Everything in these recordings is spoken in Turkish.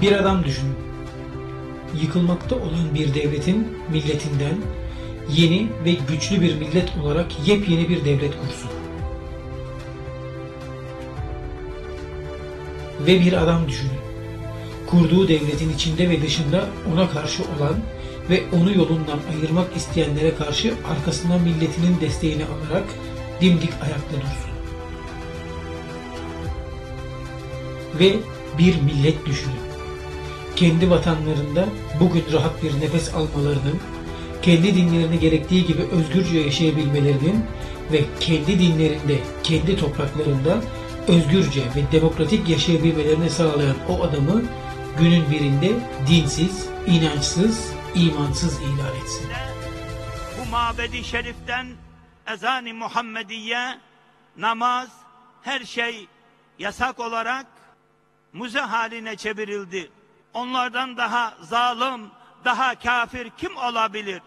Bir adam düşünün. Yıkılmakta olan bir devletin milletinden yeni ve güçlü bir millet olarak yepyeni bir devlet kursun. Ve bir adam düşünün. Kurduğu devletin içinde ve dışında ona karşı olan ve onu yolundan ayırmak isteyenlere karşı arkasından milletinin desteğini alarak dimdik ayakta dursun. Ve bir millet düşünün. Kendi vatanlarında bugün rahat bir nefes almalarının, kendi dinlerini gerektiği gibi özgürce yaşayabilmelerinin ve kendi dinlerinde, kendi topraklarında özgürce ve demokratik yaşayabilmelerini sağlayan o adamı günün birinde dinsiz, inançsız, imansız ilan etsin. Bu mabedi şeriften ezan-ı Muhammediye, namaz, her şey yasak olarak müze haline çevirildi. Onlardan daha zalim, daha kafir kim olabilir?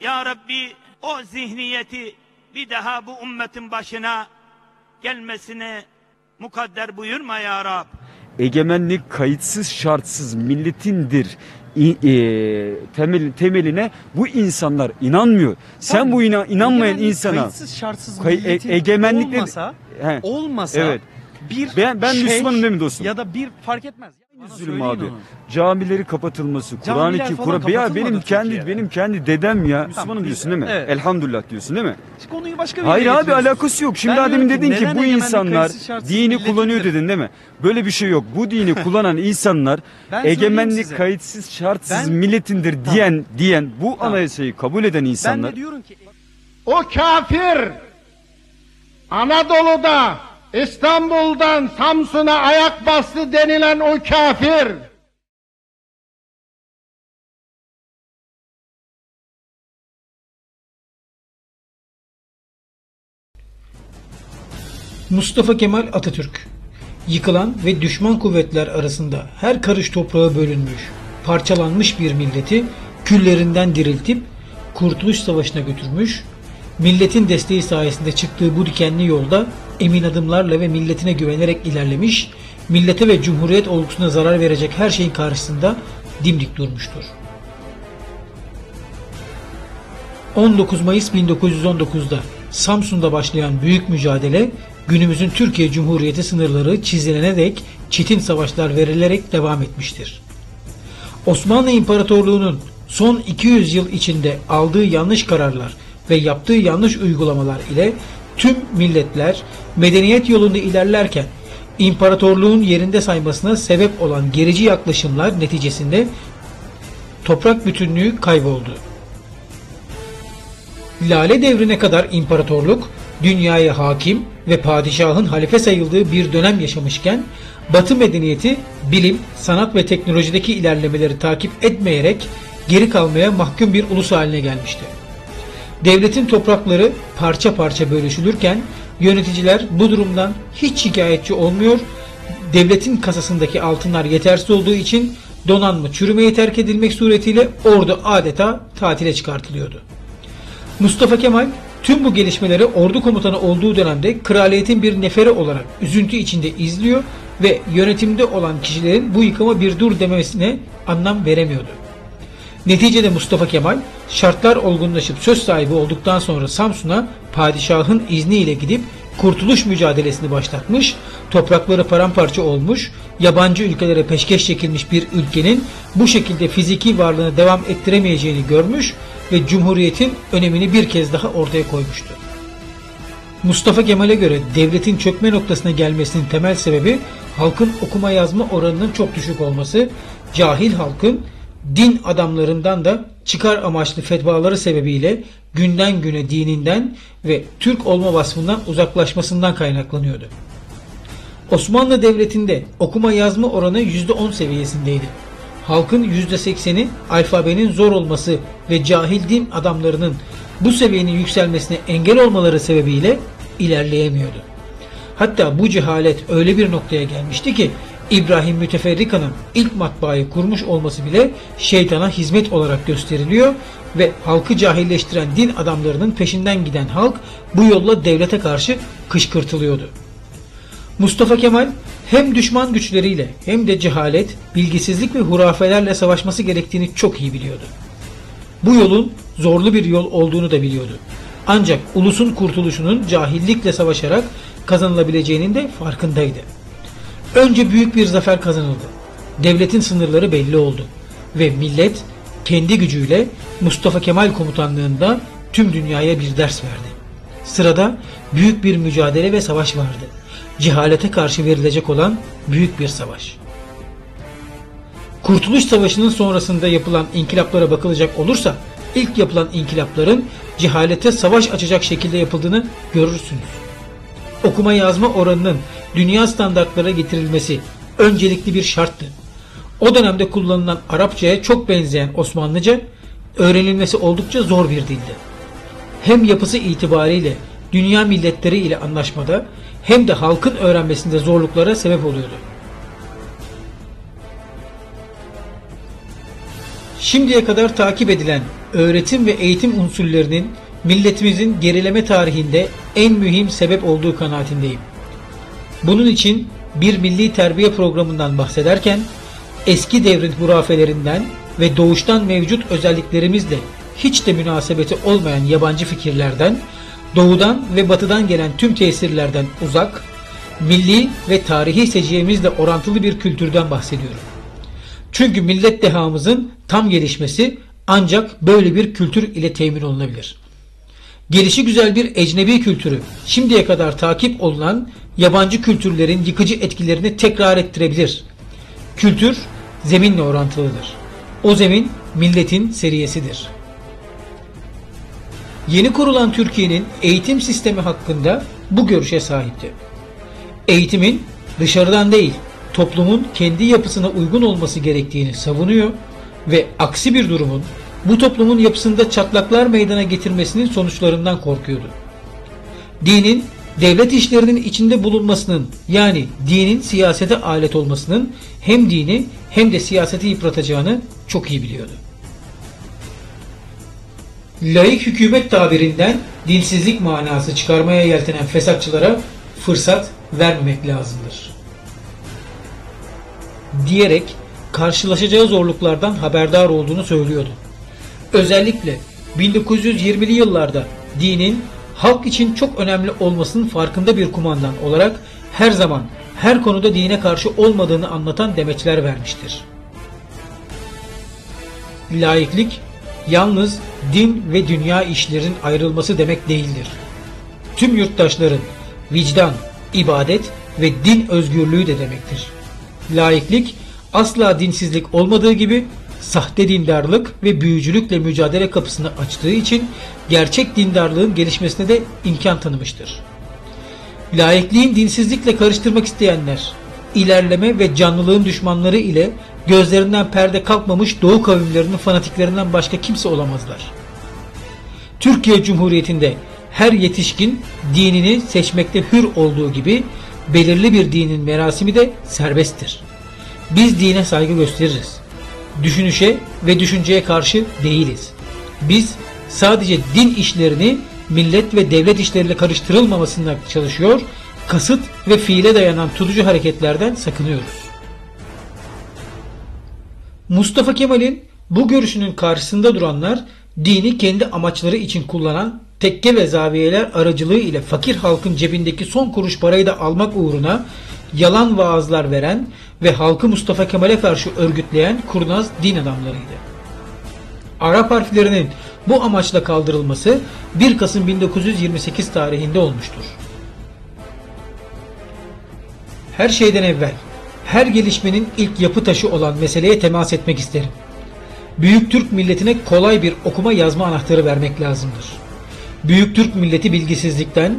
Ya Rabbi o zihniyeti bir daha bu ümmetin başına gelmesine mukadder buyurma ya Rab. Egemenlik kayıtsız şartsız milletindir İ- e, temel, temeline bu insanlar inanmıyor. Sen bu ina, inanmayan insana kayıtsız şartsız Kay- e- egemenlikle- olmasa, He, olmasa Evet. bir Ben- ben şeyh Müslümanım değil mi dostum? Ya da bir fark etmez. Söyleyin abi. onu. Camileri kapatılması, Kur'an-ı Kerim, Kur'an ya benim kendi Türkiye'de. benim kendi dedem ya. Müslümanım Tamam, diyorsun değil mi? evet. Elhamdülillah diyorsun değil mi? Konuyu başka bir Hayır abi alakası yok. Şimdi Ben daha demin diyorum dedin ki bu insanlar dini kullanıyor dedin değil mi? Böyle bir şey yok. Bu dini kullanan insanlar Ben egemenlik size. kayıtsız şartsız Ben- milletindir diyen diyen bu anayasayı kabul eden Ben insanlar de diyorum ki O kafir Anadolu'da İstanbul'dan Samsun'a ayak bastı denilen o kafir. Mustafa Kemal Atatürk. Yıkılan ve düşman kuvvetler arasında her karış toprağa bölünmüş, parçalanmış bir milleti küllerinden diriltip Kurtuluş Savaşı'na götürmüş, milletin desteği sayesinde çıktığı bu dikenli yolda emin adımlarla ve milletine güvenerek ilerlemiş, millete ve cumhuriyet olgusuna zarar verecek her şeyin karşısında dimdik durmuştur. 19 Mayıs 1919'da Samsun'da başlayan büyük mücadele günümüzün Türkiye Cumhuriyeti sınırları çizilene dek çetin savaşlar verilerek devam etmiştir. Osmanlı İmparatorluğu'nun son 200 yıl içinde aldığı yanlış kararlar ve yaptığı yanlış uygulamalar ile tüm milletler medeniyet yolunda ilerlerken imparatorluğun yerinde saymasına sebep olan gerici yaklaşımlar neticesinde toprak bütünlüğü kayboldu. Lale devrine kadar imparatorluk dünyaya hakim ve padişahın halife sayıldığı bir dönem yaşamışken Batı medeniyeti bilim, sanat ve teknolojideki ilerlemeleri takip etmeyerek geri kalmaya mahkum bir ulus haline gelmişti. Devletin toprakları parça parça bölüşülürken yöneticiler bu durumdan hiç şikayetçi olmuyor, devletin kasasındaki altınlar yetersiz olduğu için donanma çürümeye terk edilmek suretiyle ordu adeta tatile çıkartılıyordu. Mustafa Kemal tüm bu gelişmeleri ordu komutanı olduğu dönemde kraliyetin bir neferi olarak üzüntü içinde izliyor ve yönetimde olan kişilerin bu yıkıma bir dur demesine anlam veremiyordu. Neticede Mustafa Kemal şartlar olgunlaşıp söz sahibi olduktan sonra Samsun'a padişahın izniyle gidip kurtuluş mücadelesini başlatmış, toprakları paramparça olmuş, yabancı ülkelere peşkeş çekilmiş bir ülkenin bu şekilde fiziki varlığını devam ettiremeyeceğini görmüş ve Cumhuriyet'in önemini bir kez daha ortaya koymuştu. Mustafa Kemal'e göre devletin çökme noktasına gelmesinin temel sebebi halkın okuma yazma oranının çok düşük olması, cahil halkın din adamlarından da çıkar amaçlı fetvaları sebebiyle günden güne dininden ve Türk olma vasfından uzaklaşmasından kaynaklanıyordu. Osmanlı Devleti'nde okuma yazma oranı %10 seviyesindeydi. Halkın %80'i alfabenin zor olması ve cahil din adamlarının bu seviyenin yükselmesine engel olmaları sebebiyle ilerleyemiyordu. Hatta bu cehalet öyle bir noktaya gelmişti ki İbrahim Müteferrika'nın ilk matbaayı kurmuş olması bile şeytana hizmet olarak gösteriliyor ve halkı cahilleştiren din adamlarının peşinden giden halk bu yolla devlete karşı kışkırtılıyordu. Mustafa Kemal hem düşman güçleriyle hem de cehalet, bilgisizlik ve hurafelerle savaşması gerektiğini çok iyi biliyordu. Bu yolun zorlu bir yol olduğunu da biliyordu. Ancak ulusun kurtuluşunun cahillikle savaşarak kazanılabileceğinin de farkındaydı. Önce büyük bir zafer kazanıldı. Devletin sınırları belli oldu ve millet kendi gücüyle Mustafa Kemal komutanlığında tüm dünyaya bir ders verdi. Sırada büyük bir mücadele ve savaş vardı. Cehalete karşı verilecek olan büyük bir savaş. Kurtuluş Savaşı'nın sonrasında yapılan inkılaplara bakılacak olursa ilk yapılan inkılapların cehalete savaş açacak şekilde yapıldığını görürsünüz. Okuma yazma oranının dünya standartlara getirilmesi öncelikli bir şarttı. O dönemde kullanılan Arapçaya çok benzeyen Osmanlıca öğrenilmesi oldukça zor bir dildi. Hem yapısı itibariyle dünya milletleri ile anlaşmada hem de halkın öğrenmesinde zorluklara sebep oluyordu. Şimdiye kadar takip edilen öğretim ve eğitim unsurlarının milletimizin gerileme tarihinde en mühim sebep olduğu kanaatindeyim. Bunun için bir milli terbiye programından bahsederken eski devrin hurafelerinden ve doğuştan mevcut özelliklerimizle hiç de münasebeti olmayan yabancı fikirlerden, doğudan ve batıdan gelen tüm tesirlerden uzak, milli ve tarihi seciyemizle orantılı bir kültürden bahsediyorum. Çünkü millet dehamızın tam gelişmesi ancak böyle bir kültür ile temin olunabilir. Gelişi güzel bir ecnebi kültürü şimdiye kadar takip olunan yabancı kültürlerin yıkıcı etkilerini tekrar ettirebilir. Kültür zeminle orantılıdır. O zemin milletin seriyesidir. Yeni kurulan Türkiye'nin eğitim sistemi hakkında bu görüşe sahipti. Eğitimin dışarıdan değil, toplumun kendi yapısına uygun olması gerektiğini savunuyor ve aksi bir durumun bu toplumun yapısında çatlaklar meydana getirmesinin sonuçlarından korkuyordu. Dinin devlet işlerinin içinde bulunmasının yani dinin siyasete alet olmasının hem dini hem de siyaseti yıpratacağını çok iyi biliyordu. Laik hükümet tabirinden dinsizlik manası çıkarmaya yeltenen fesatçılara fırsat vermemek lazımdır. Diyerek karşılaşacağı zorluklardan haberdar olduğunu söylüyordu. Özellikle 1920'li yıllarda dinin halk için çok önemli olmasının farkında bir kumandan olarak her zaman her konuda dine karşı olmadığını anlatan demeçler vermiştir. Laiklik yalnız din ve dünya işlerin ayrılması demek değildir. Tüm yurttaşların vicdan, ibadet ve din özgürlüğü de demektir. Laiklik asla dinsizlik olmadığı gibi sahte dindarlık ve büyücülükle mücadele kapısını açtığı için gerçek dindarlığın gelişmesine de imkan tanımıştır. Laikliğin dinsizlikle karıştırmak isteyenler, ilerleme ve canlılığın düşmanları ile gözlerinden perde kalkmamış doğu kavimlerinin fanatiklerinden başka kimse olamazlar. Türkiye Cumhuriyeti'nde her yetişkin dinini seçmekte hür olduğu gibi belirli bir dinin merasimi de serbesttir. Biz dine saygı gösteririz. Düşünüşe ve düşünceye karşı değiliz. Biz sadece din işlerini millet ve devlet işleriyle karıştırılmamasına çalışıyor, kasıt ve fiile dayanan tutucu hareketlerden sakınıyoruz. Mustafa Kemal'in bu görüşünün karşısında duranlar dini kendi amaçları için kullanan tekke ve zaviyeler aracılığı ile fakir halkın cebindeki son kuruş parayı da almak uğruna yalan vaazlar veren ve halkı Mustafa Kemal'e karşı örgütleyen kurnaz din adamlarıydı. Arap harflerinin bu amaçla kaldırılması 1 Kasım 1928 tarihinde olmuştur. Her şeyden evvel, her gelişmenin ilk yapı taşı olan meseleye temas etmek isterim. Büyük Türk milletine kolay bir okuma yazma anahtarı vermek lazımdır. Büyük Türk milleti bilgisizlikten,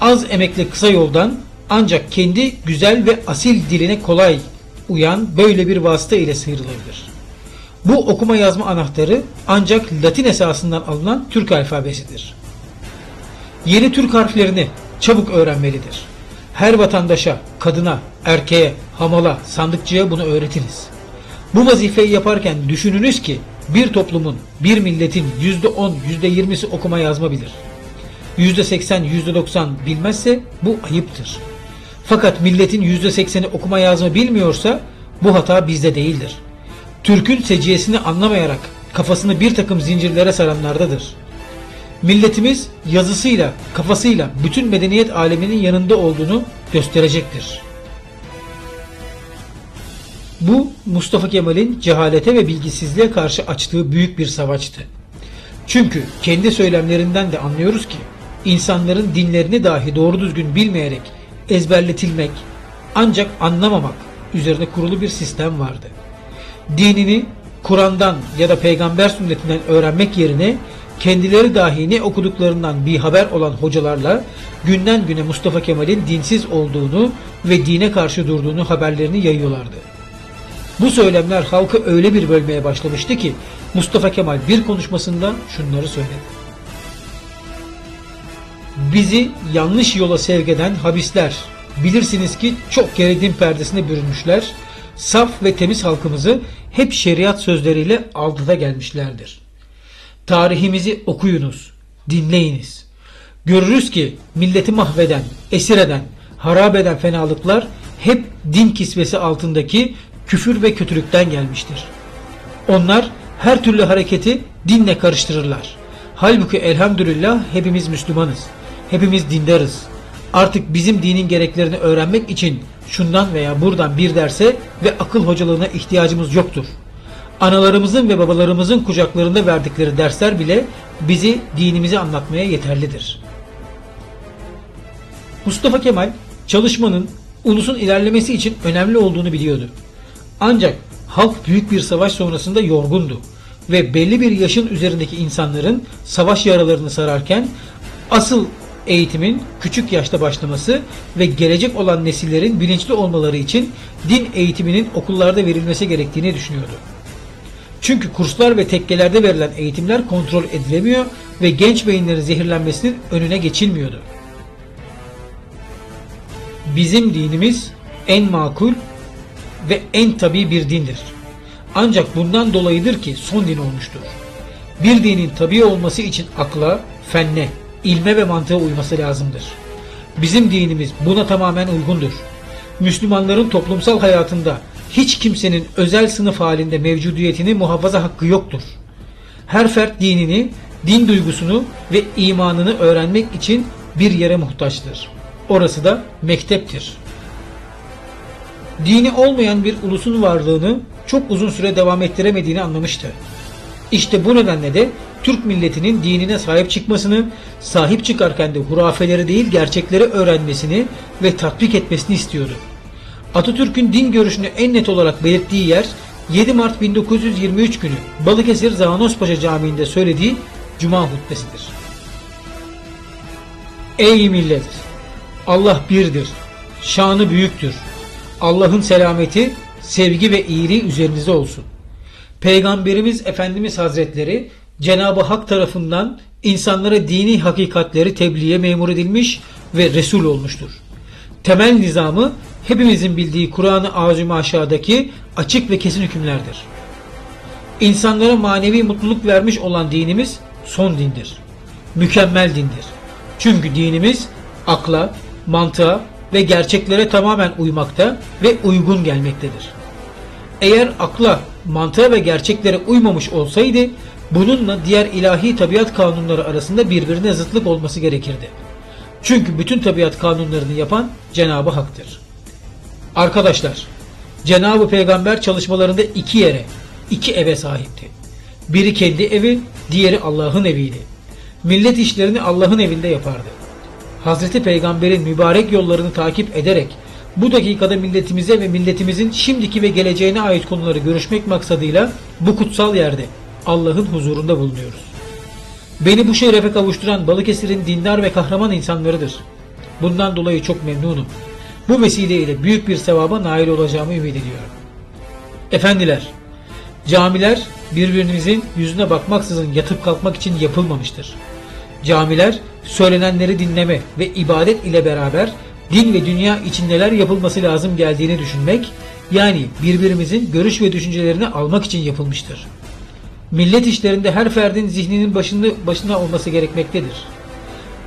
az emekle kısa yoldan ancak kendi güzel ve asil diline kolay uyan böyle bir vasıta ile sıyrılabilir. Bu okuma yazma anahtarı ancak Latin esasından alınan Türk alfabesidir. Yeni Türk harflerini çabuk öğrenmelidir. Her vatandaşa, kadına, erkeğe, hamala, sandıkçıya bunu öğretiniz. Bu vazifeyi yaparken düşününüz ki bir toplumun, bir milletin %10, %20'si okuma yazma bilir. %80, %90 bilmezse bu ayıptır. Fakat milletin %80'i okuma yazma bilmiyorsa bu hata bizde değildir. Türk'ün seciyesini anlamayarak kafasını bir takım zincirlere saranlardadır. Milletimiz yazısıyla, kafasıyla bütün medeniyet aleminin yanında olduğunu gösterecektir. Bu Mustafa Kemal'in cehalete ve bilgisizliğe karşı açtığı büyük bir savaştı. Çünkü kendi söylemlerinden de anlıyoruz ki insanların dinlerini dahi doğru düzgün bilmeyerek ezberletilmek ancak anlamamak üzerine kurulu bir sistem vardı. Dinini Kur'an'dan ya da peygamber sünnetinden öğrenmek yerine kendileri dahi ne okuduklarından bir haber olan hocalarla günden güne Mustafa Kemal'in dinsiz olduğunu ve dine karşı durduğunu haberlerini yayıyorlardı. Bu söylemler halkı öyle bir bölmeye başlamıştı ki Mustafa Kemal bir konuşmasında şunları söyledi. Bizi yanlış yola sevk eden habisler, bilirsiniz ki çok kere din perdesine bürünmüşler, saf ve temiz halkımızı hep şeriat sözleriyle aldıda gelmişlerdir. Tarihimizi okuyunuz, dinleyiniz. Görürüz ki milleti mahveden, esir eden, harap eden fenalıklar hep din kisvesi altındaki küfür ve kötülükten gelmiştir. Onlar her türlü hareketi dinle karıştırırlar. Halbuki elhamdülillah hepimiz Müslümanız. Hepimiz dindarız. Artık bizim dinin gereklerini öğrenmek için şundan veya buradan bir derse ve akıl hocalığına ihtiyacımız yoktur. Analarımızın ve babalarımızın kucaklarında verdikleri dersler bile bizi dinimizi anlatmaya yeterlidir. Mustafa Kemal çalışmanın ulusun ilerlemesi için önemli olduğunu biliyordu. Ancak halk büyük bir savaş sonrasında yorgundu ve belli bir yaşın üzerindeki insanların savaş yaralarını sararken asıl eğitimin küçük yaşta başlaması ve gelecek olan nesillerin bilinçli olmaları için din eğitiminin okullarda verilmesi gerektiğini düşünüyordu. Çünkü kurslar ve tekkelerde verilen eğitimler kontrol edilemiyor ve genç beyinlerin zehirlenmesinin önüne geçilmiyordu. Bizim dinimiz en makul ve en tabi bir dindir. Ancak bundan dolayıdır ki son din olmuştur. Bir dinin tabi olması için akla, fenne, ilme ve mantığa uyması lazımdır. Bizim dinimiz buna tamamen uygundur. Müslümanların toplumsal hayatında hiç kimsenin özel sınıf halinde mevcudiyetini muhafaza hakkı yoktur. Her fert dinini, din duygusunu ve imanını öğrenmek için bir yere muhtaçtır. Orası da mekteptir. Dini olmayan bir ulusun varlığını çok uzun süre devam ettiremediğini anlamıştı. İşte bu nedenle de Türk milletinin dinine sahip çıkmasını, sahip çıkarken de hurafeleri değil gerçekleri öğrenmesini ve tatbik etmesini istiyordu. Atatürk'ün din görüşünü en net olarak belirttiği yer 7 Mart 1923 günü Balıkesir Zavanospaşa Camii'nde söylediği Cuma hutbesidir. Ey millet! Allah birdir. Şanı büyüktür. Allah'ın selameti, sevgi ve iyiliği üzerinize olsun. Peygamberimiz Efendimiz Hazretleri Cenab-ı Hak tarafından insanlara dini hakikatleri tebliğe memur edilmiş ve Resul olmuştur. Temel nizamı hepimizin bildiği Kur'an-ı Azim aşağıdaki açık ve kesin hükümlerdir. İnsanlara manevi mutluluk vermiş olan dinimiz son dindir. Mükemmel dindir. Çünkü dinimiz akla, mantığa ve gerçeklere tamamen uymakta ve uygun gelmektedir. Eğer akla, mantığa ve gerçeklere uymamış olsaydı bununla diğer ilahi tabiat kanunları arasında birbirine zıtlık olması gerekirdi. Çünkü bütün tabiat kanunlarını yapan Cenab-ı Hak'tır. Arkadaşlar, Cenab-ı Peygamber çalışmalarında iki yere, iki eve sahipti. Biri kendi evi, diğeri Allah'ın eviydi. Millet işlerini Allah'ın evinde yapardı. Hazreti Peygamber'in mübarek yollarını takip ederek bu dakikada milletimize ve milletimizin şimdiki ve geleceğine ait konuları görüşmek maksadıyla bu kutsal yerde Allah'ın huzurunda bulunuyoruz. Beni bu şerefe kavuşturan Balıkesir'in dindar ve kahraman insanlarıdır. Bundan dolayı çok memnunum. Bu vesileyle büyük bir sevaba nail olacağımı ümit ediyorum. Efendiler, camiler birbirimizin yüzüne bakmaksızın yatıp kalkmak için yapılmamıştır. Camiler söylenenleri dinleme ve ibadet ile beraber din ve dünya için neler yapılması lazım geldiğini düşünmek, yani birbirimizin görüş ve düşüncelerini almak için yapılmıştır. Millet işlerinde her ferdin zihninin başında, başına olması gerekmektedir.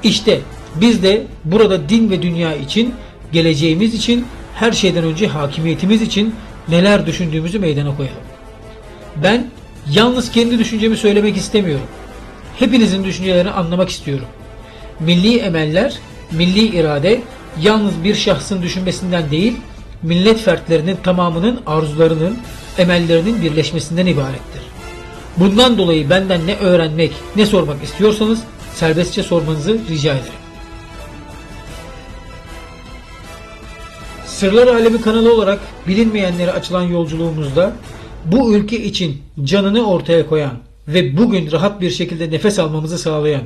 İşte biz de burada din ve dünya için geleceğimiz için, her şeyden önce hakimiyetimiz için neler düşündüğümüzü meydana koyalım. Ben yalnız kendi düşüncemi söylemek istemiyorum. Hepinizin düşüncelerini anlamak istiyorum. Milli emeller, milli irade yalnız bir şahsın düşünmesinden değil, millet fertlerinin tamamının arzularının, emellerinin birleşmesinden ibarettir. Bundan dolayı benden ne öğrenmek, ne sormak istiyorsanız serbestçe sormanızı rica ederim. Sırlar Alemi kanalı olarak bilinmeyenlere açılan yolculuğumuzda bu ülke için canını ortaya koyan ve bugün rahat bir şekilde nefes almamızı sağlayan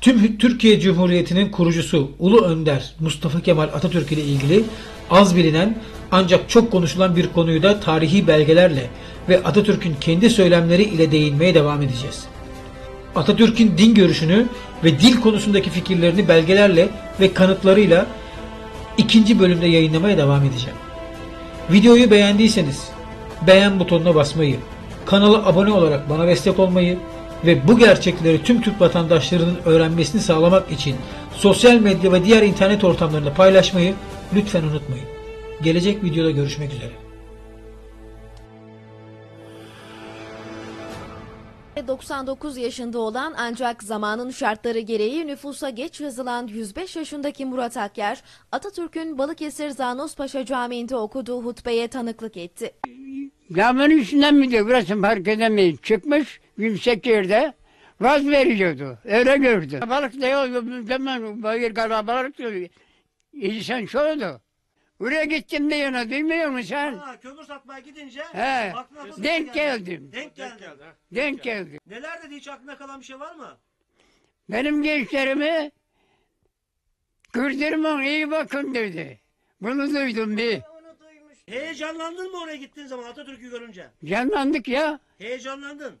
tüm Türkiye Cumhuriyeti'nin kurucusu Ulu Önder Mustafa Kemal Atatürk ile ilgili az bilinen ancak çok konuşulan bir konuyu da tarihi belgelerle ve Atatürk'ün kendi söylemleri ile değinmeye devam edeceğiz. Atatürk'ün din görüşünü ve dil konusundaki fikirlerini belgelerle ve kanıtlarıyla ikinci bölümde yayınlamaya devam edeceğim. Videoyu beğendiyseniz beğen butonuna basmayı, kanala abone olarak bana destek olmayı ve bu gerçekleri tüm Türk vatandaşlarının öğrenmesini sağlamak için sosyal medya ve diğer internet ortamlarında paylaşmayı lütfen unutmayın. Gelecek videoda görüşmek üzere. 99 yaşında olan ancak zamanın şartları gereği nüfusa geç yazılan 105 yaşındaki Murat Akyar, Atatürk'ün Balıkesir Zanospaşa Camii'nde okuduğu hutbeye tanıklık etti. Caminin üstünden mi diyor burası fark edemeyiz. Çıkmış yüksek yerde vaz veriyordu. Öyle gördüm. Balık da yok. Hemen bayır kalabalık diyor. İnsan çoğdu. Buraya gittim de yana duymuyor musun sen? Ha, kömür satmaya gidince He. aklına Denk geldi. geldim. Denk geldi. Denk geldim. Neler dedi hiç aklına kalan bir şey var mı? Benim gençlerimi kırdırmayın iyi bakın dedi. Bunu duydum bir. Heyecanlandın mı oraya gittiğin zaman Atatürk'ü görünce? Canlandık ya. Heyecanlandın.